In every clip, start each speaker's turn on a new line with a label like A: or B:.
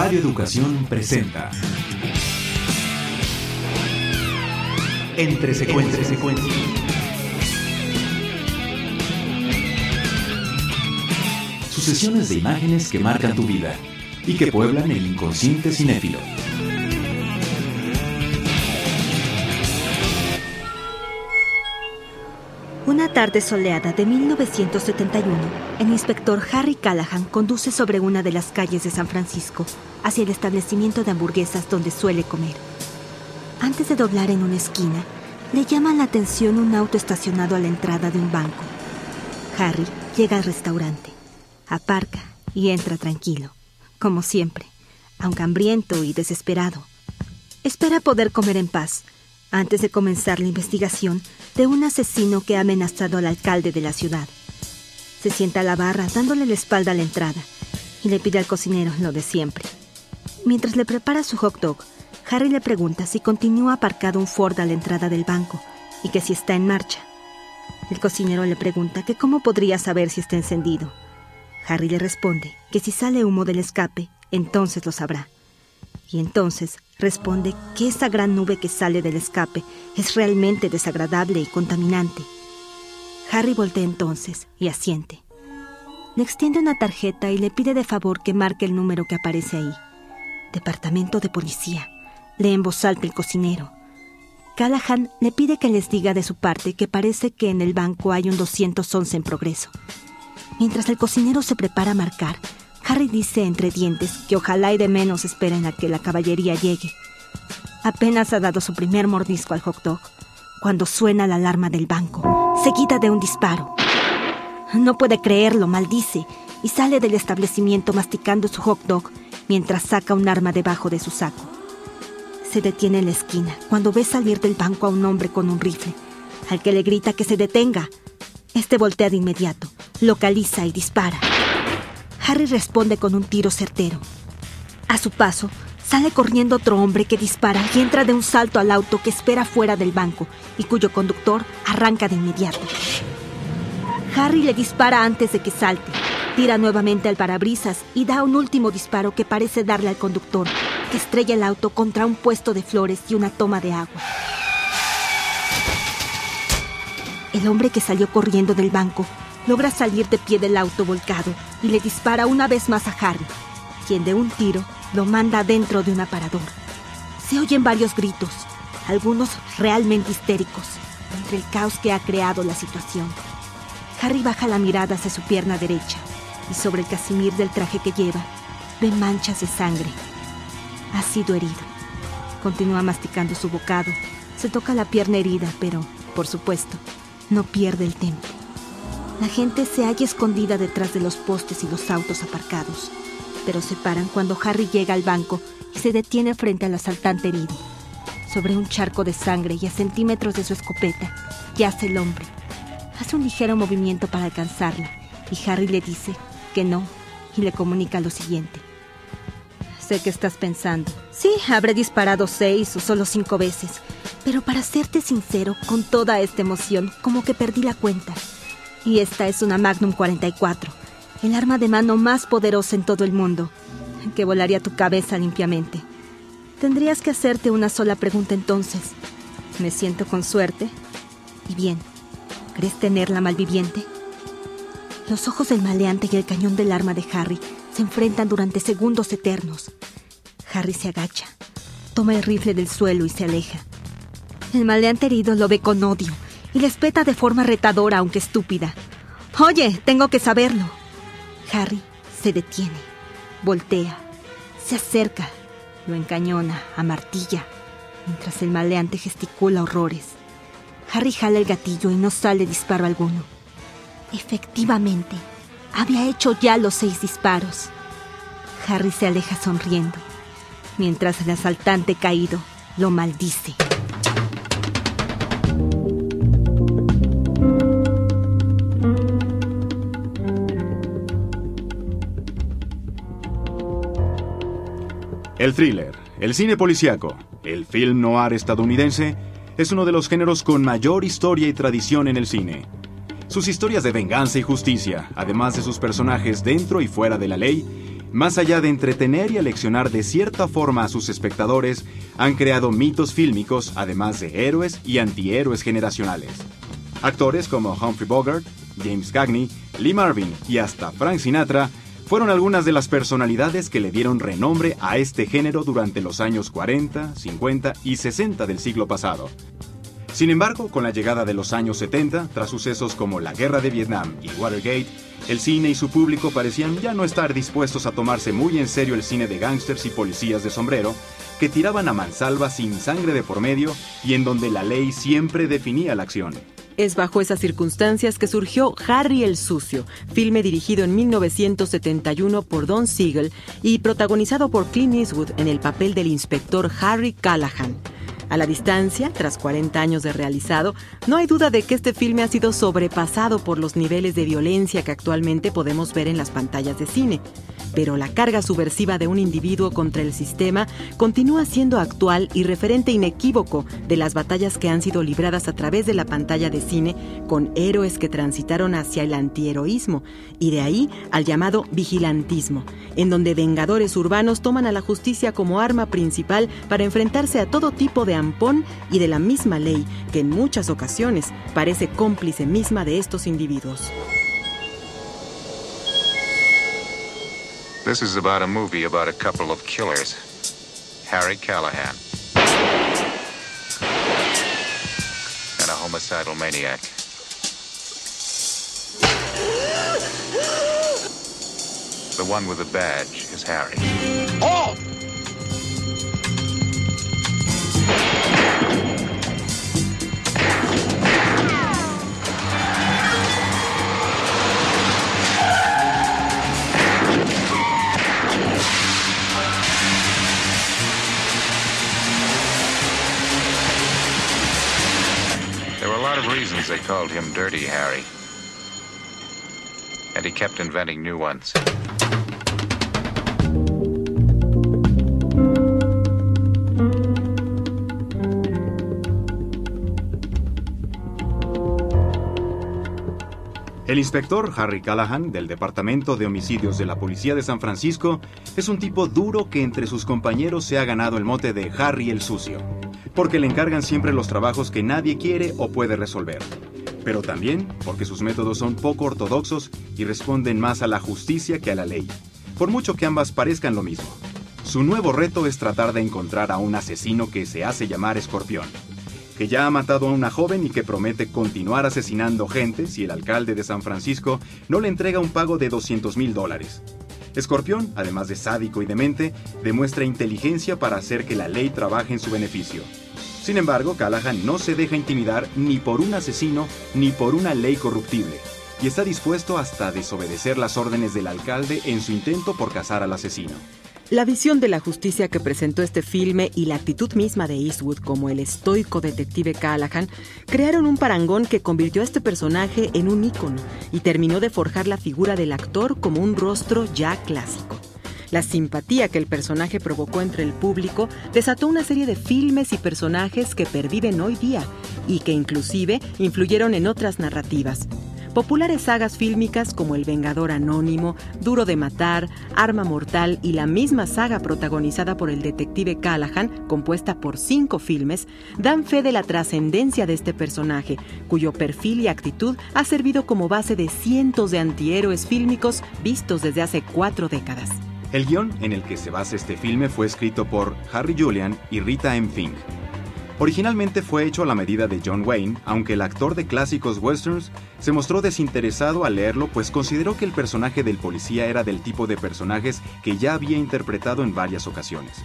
A: Radio Educación presenta Entre secuencias. Sucesiones de imágenes que marcan tu vida y que pueblan el inconsciente cinéfilo.
B: Una tarde soleada de 1971, el inspector Harry Callahan conduce sobre una de las calles de San Francisco hacia el establecimiento de hamburguesas donde suele comer. Antes de doblar en una esquina, le llama la atención un auto estacionado a la entrada de un banco. Harry llega al restaurante, aparca y entra tranquilo, como siempre, aunque hambriento y desesperado. Espera poder comer en paz antes de comenzar la investigación de un asesino que ha amenazado al alcalde de la ciudad. Se sienta a la barra dándole la espalda a la entrada y le pide al cocinero lo de siempre. Mientras le prepara su hot dog, Harry le pregunta si continúa aparcado un Ford a la entrada del banco y que si está en marcha. El cocinero le pregunta que cómo podría saber si está encendido. Harry le responde que si sale humo del escape, entonces lo sabrá. Y entonces responde que esa gran nube que sale del escape es realmente desagradable y contaminante. Harry voltea entonces y asiente. Le extiende una tarjeta y le pide de favor que marque el número que aparece ahí. Departamento de Policía. Lee en voz alta el cocinero. Callahan le pide que les diga de su parte que parece que en el banco hay un 211 en progreso. Mientras el cocinero se prepara a marcar, Harry dice entre dientes que ojalá y de menos esperen a que la caballería llegue. Apenas ha dado su primer mordisco al hot dog cuando suena la alarma del banco, seguida de un disparo. No puede creerlo, maldice, y sale del establecimiento masticando su hot dog mientras saca un arma debajo de su saco. Se detiene en la esquina cuando ve salir del banco a un hombre con un rifle, al que le grita que se detenga. Este voltea de inmediato, localiza y dispara. Harry responde con un tiro certero. A su paso, sale corriendo otro hombre que dispara y entra de un salto al auto que espera fuera del banco y cuyo conductor arranca de inmediato. Harry le dispara antes de que salte, tira nuevamente al parabrisas y da un último disparo que parece darle al conductor, que estrella el auto contra un puesto de flores y una toma de agua. El hombre que salió corriendo del banco logra salir de pie del auto volcado y le dispara una vez más a Harry, quien de un tiro lo manda dentro de un aparador. Se oyen varios gritos, algunos realmente histéricos, entre el caos que ha creado la situación. Harry baja la mirada hacia su pierna derecha y sobre el casimir del traje que lleva ve manchas de sangre. Ha sido herido. Continúa masticando su bocado. Se toca la pierna herida, pero, por supuesto, no pierde el temple. La gente se halla escondida detrás de los postes y los autos aparcados, pero se paran cuando Harry llega al banco y se detiene frente al asaltante herido. Sobre un charco de sangre y a centímetros de su escopeta, yace el hombre. Hace un ligero movimiento para alcanzarla y Harry le dice que no y le comunica lo siguiente. Sé que estás pensando, sí, habré disparado seis o solo cinco veces, pero para serte sincero, con toda esta emoción, como que perdí la cuenta. Y esta es una Magnum 44, el arma de mano más poderosa en todo el mundo, que volaría tu cabeza limpiamente. Tendrías que hacerte una sola pregunta entonces. ¿Me siento con suerte? Y bien, ¿crees tenerla malviviente? Los ojos del maleante y el cañón del arma de Harry se enfrentan durante segundos eternos. Harry se agacha, toma el rifle del suelo y se aleja. El maleante herido lo ve con odio y le espeta de forma retadora, aunque estúpida. Oye, tengo que saberlo. Harry se detiene, voltea, se acerca, lo encañona, amartilla, mientras el maleante gesticula horrores. Harry jala el gatillo y no sale disparo alguno. Efectivamente, había hecho ya los seis disparos. Harry se aleja sonriendo, mientras el asaltante caído lo maldice.
C: El thriller, el cine policíaco, el film noir estadounidense es uno de los géneros con mayor historia y tradición en el cine. Sus historias de venganza y justicia, además de sus personajes dentro y fuera de la ley, más allá de entretener y aleccionar de cierta forma a sus espectadores, han creado mitos fílmicos, además de héroes y antihéroes generacionales. Actores como Humphrey Bogart, James Cagney, Lee Marvin y hasta Frank Sinatra fueron algunas de las personalidades que le dieron renombre a este género durante los años 40, 50 y 60 del siglo pasado. Sin embargo, con la llegada de los años 70, tras sucesos como la Guerra de Vietnam y Watergate, el cine y su público parecían ya no estar dispuestos a tomarse muy en serio el cine de gángsters y policías de sombrero, que tiraban a mansalva sin sangre de por medio y en donde la ley siempre definía la acción.
D: Es bajo esas circunstancias que surgió Harry el Sucio, filme dirigido en 1971 por Don Siegel y protagonizado por Clint Eastwood en el papel del inspector Harry Callahan. A la distancia, tras 40 años de realizado, no hay duda de que este filme ha sido sobrepasado por los niveles de violencia que actualmente podemos ver en las pantallas de cine. Pero la carga subversiva de un individuo contra el sistema continúa siendo actual y referente inequívoco de las batallas que han sido libradas a través de la pantalla de cine con héroes que transitaron hacia el antiheroísmo y de ahí al llamado vigilantismo, en donde vengadores urbanos toman a la justicia como arma principal para enfrentarse a todo tipo de ampón y de la misma ley que en muchas ocasiones parece cómplice misma de estos individuos.
E: This is about a movie about a couple of killers. Harry Callahan. And a homicidal maniac. The one with the badge is Harry. Called him Dirty Harry. And he kept inventing new ones.
C: El inspector Harry Callahan, del Departamento de Homicidios de la Policía de San Francisco, es un tipo duro que entre sus compañeros se ha ganado el mote de Harry el Sucio porque le encargan siempre los trabajos que nadie quiere o puede resolver, pero también porque sus métodos son poco ortodoxos y responden más a la justicia que a la ley, por mucho que ambas parezcan lo mismo. Su nuevo reto es tratar de encontrar a un asesino que se hace llamar Escorpión, que ya ha matado a una joven y que promete continuar asesinando gente si el alcalde de San Francisco no le entrega un pago de 200 mil dólares. Escorpión, además de sádico y demente, demuestra inteligencia para hacer que la ley trabaje en su beneficio. Sin embargo, Callahan no se deja intimidar ni por un asesino ni por una ley corruptible, y está dispuesto hasta desobedecer las órdenes del alcalde en su intento por cazar al asesino.
D: La visión de la justicia que presentó este filme y la actitud misma de Eastwood como el estoico detective Callahan crearon un parangón que convirtió a este personaje en un ícono y terminó de forjar la figura del actor como un rostro ya clásico. La simpatía que el personaje provocó entre el público desató una serie de filmes y personajes que perviven hoy día y que inclusive influyeron en otras narrativas. Populares sagas fílmicas como El Vengador Anónimo, Duro de Matar, Arma Mortal y la misma saga protagonizada por el detective Callahan, compuesta por cinco filmes, dan fe de la trascendencia de este personaje, cuyo perfil y actitud ha servido como base de cientos de antihéroes fílmicos vistos desde hace cuatro décadas.
C: El guion en el que se basa este filme fue escrito por Harry Julian y Rita M. Fink. Originalmente fue hecho a la medida de John Wayne, aunque el actor de clásicos westerns se mostró desinteresado al leerlo, pues consideró que el personaje del policía era del tipo de personajes que ya había interpretado en varias ocasiones.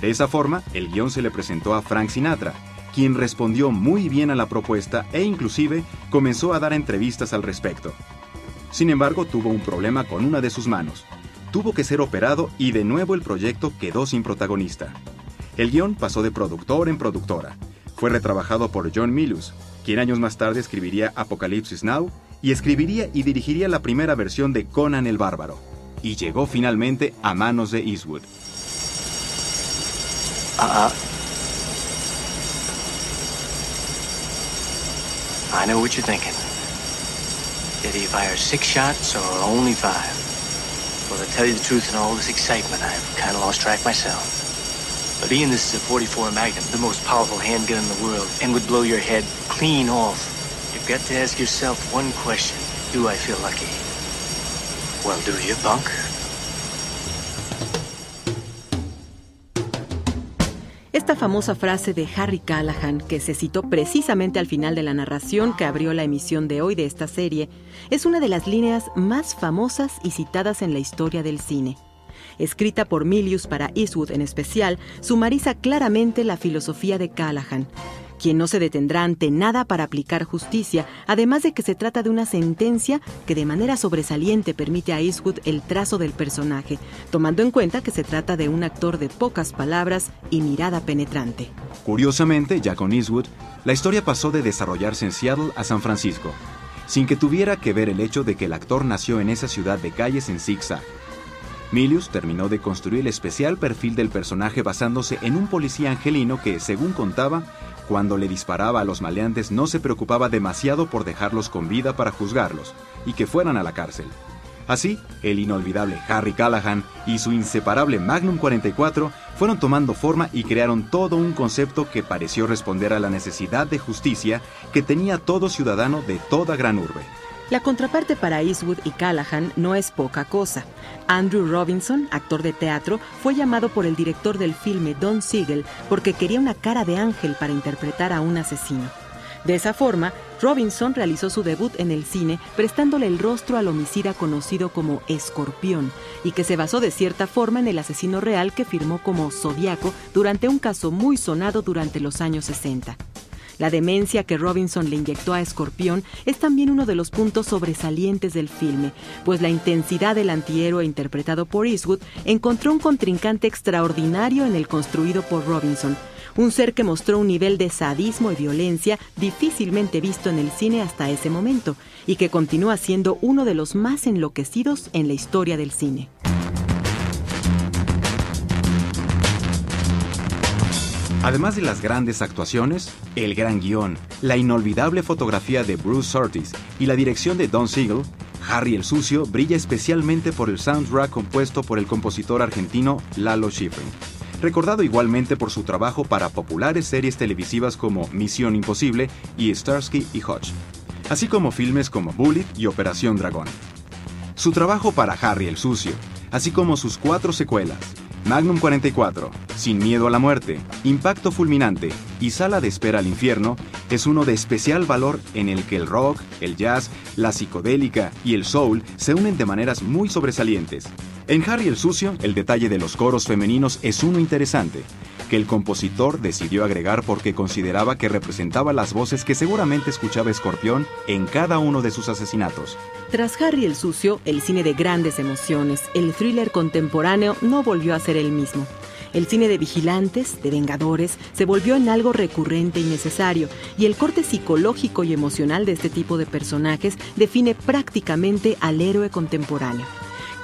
C: De esa forma, el guion se le presentó a Frank Sinatra, quien respondió muy bien a la propuesta e inclusive comenzó a dar entrevistas al respecto. Sin embargo, tuvo un problema con una de sus manos, tuvo que ser operado y de nuevo el proyecto quedó sin protagonista. El guion pasó de productor en productora. Fue retrabajado por John Milus, quien años más tarde escribiría Apocalipsis Now y escribiría y dirigiría la primera versión de Conan el Bárbaro. Y llegó finalmente a manos de Eastwood.
F: Uh, I know what you're thinking. Did he fire six shots or only five? Well, to tell you the truth, in all this excitement, I've kind of lost track myself. But Ian, this is a 44 Magnum, the most powerful handgun in the world, and would blow your head clean off. You've got to ask yourself one question. Do I feel lucky? Well, do you, punk?
D: Esta famosa frase de Harry Callahan, que se citó precisamente al final de la narración que abrió la emisión de hoy de esta serie, es una de las líneas más famosas y citadas en la historia del cine. Escrita por Milius para Eastwood en especial, sumariza claramente la filosofía de Callahan quien no se detendrá ante nada para aplicar justicia, además de que se trata de una sentencia que de manera sobresaliente permite a Eastwood el trazo del personaje, tomando en cuenta que se trata de un actor de pocas palabras y mirada penetrante.
C: Curiosamente, ya con Eastwood, la historia pasó de desarrollarse en Seattle a San Francisco, sin que tuviera que ver el hecho de que el actor nació en esa ciudad de calles en zigzag. Milius terminó de construir el especial perfil del personaje basándose en un policía angelino que, según contaba, cuando le disparaba a los maleantes no se preocupaba demasiado por dejarlos con vida para juzgarlos y que fueran a la cárcel. Así, el inolvidable Harry Callahan y su inseparable Magnum 44 fueron tomando forma y crearon todo un concepto que pareció responder a la necesidad de justicia que tenía todo ciudadano de toda gran urbe.
D: La contraparte para Eastwood y Callahan no es poca cosa. Andrew Robinson, actor de teatro, fue llamado por el director del filme Don Siegel porque quería una cara de ángel para interpretar a un asesino. De esa forma, Robinson realizó su debut en el cine prestándole el rostro al homicida conocido como Escorpión y que se basó de cierta forma en el asesino real que firmó como Zodiaco durante un caso muy sonado durante los años 60. La demencia que Robinson le inyectó a Escorpión es también uno de los puntos sobresalientes del filme, pues la intensidad del antihéroe interpretado por Eastwood encontró un contrincante extraordinario en el construido por Robinson, un ser que mostró un nivel de sadismo y violencia difícilmente visto en el cine hasta ese momento, y que continúa siendo uno de los más enloquecidos en la historia del cine.
C: Además de las grandes actuaciones, el gran guion, la inolvidable fotografía de Bruce Surtees y la dirección de Don Siegel, Harry el Sucio brilla especialmente por el soundtrack compuesto por el compositor argentino Lalo Schifrin, recordado igualmente por su trabajo para populares series televisivas como Misión Imposible y Starsky y Hutch, así como filmes como Bullet y Operación Dragón. Su trabajo para Harry el Sucio, así como sus cuatro secuelas, Magnum 44, Sin Miedo a la Muerte, Impacto Fulminante y Sala de Espera al Infierno es uno de especial valor en el que el rock, el jazz, la psicodélica y el soul se unen de maneras muy sobresalientes. En Harry el Sucio, el detalle de los coros femeninos es uno interesante, que el compositor decidió agregar porque consideraba que representaba las voces que seguramente escuchaba Escorpión en cada uno de sus asesinatos.
D: Tras Harry el Sucio, el cine de grandes emociones, el thriller contemporáneo no volvió a ser el mismo. El cine de vigilantes, de vengadores, se volvió en algo recurrente y necesario, y el corte psicológico y emocional de este tipo de personajes define prácticamente al héroe contemporáneo.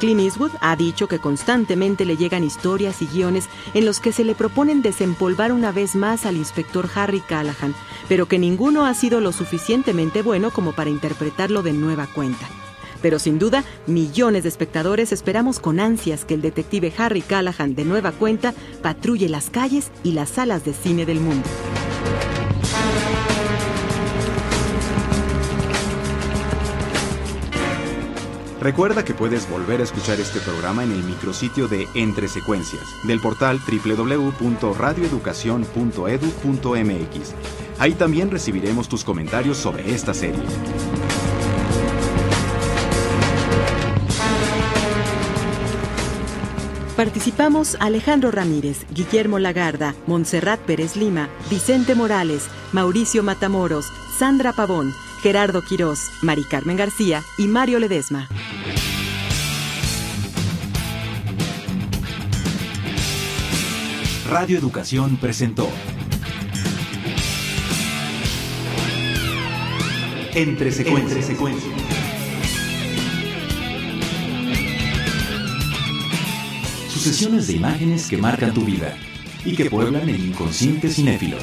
D: Clint Eastwood ha dicho que constantemente le llegan historias y guiones en los que se le proponen desempolvar una vez más al inspector Harry Callahan, pero que ninguno ha sido lo suficientemente bueno como para interpretarlo de nueva cuenta. Pero sin duda, millones de espectadores esperamos con ansias que el detective Harry Callahan de nueva cuenta patrulle las calles y las salas de cine del mundo.
C: Recuerda que puedes volver a escuchar este programa en el micrositio de Entre Secuencias del portal www.radioeducacion.edu.mx. Ahí también recibiremos tus comentarios sobre esta serie.
D: Participamos Alejandro Ramírez, Guillermo Lagarda, Montserrat Pérez Lima, Vicente Morales, Mauricio Matamoros, Sandra Pavón, Gerardo Quirós, Mari Carmen García y Mario Ledesma.
A: Radio Educación presentó Entre secuencias. Sucesiones de imágenes que marcan tu vida y que pueblan el inconsciente cinéfilo.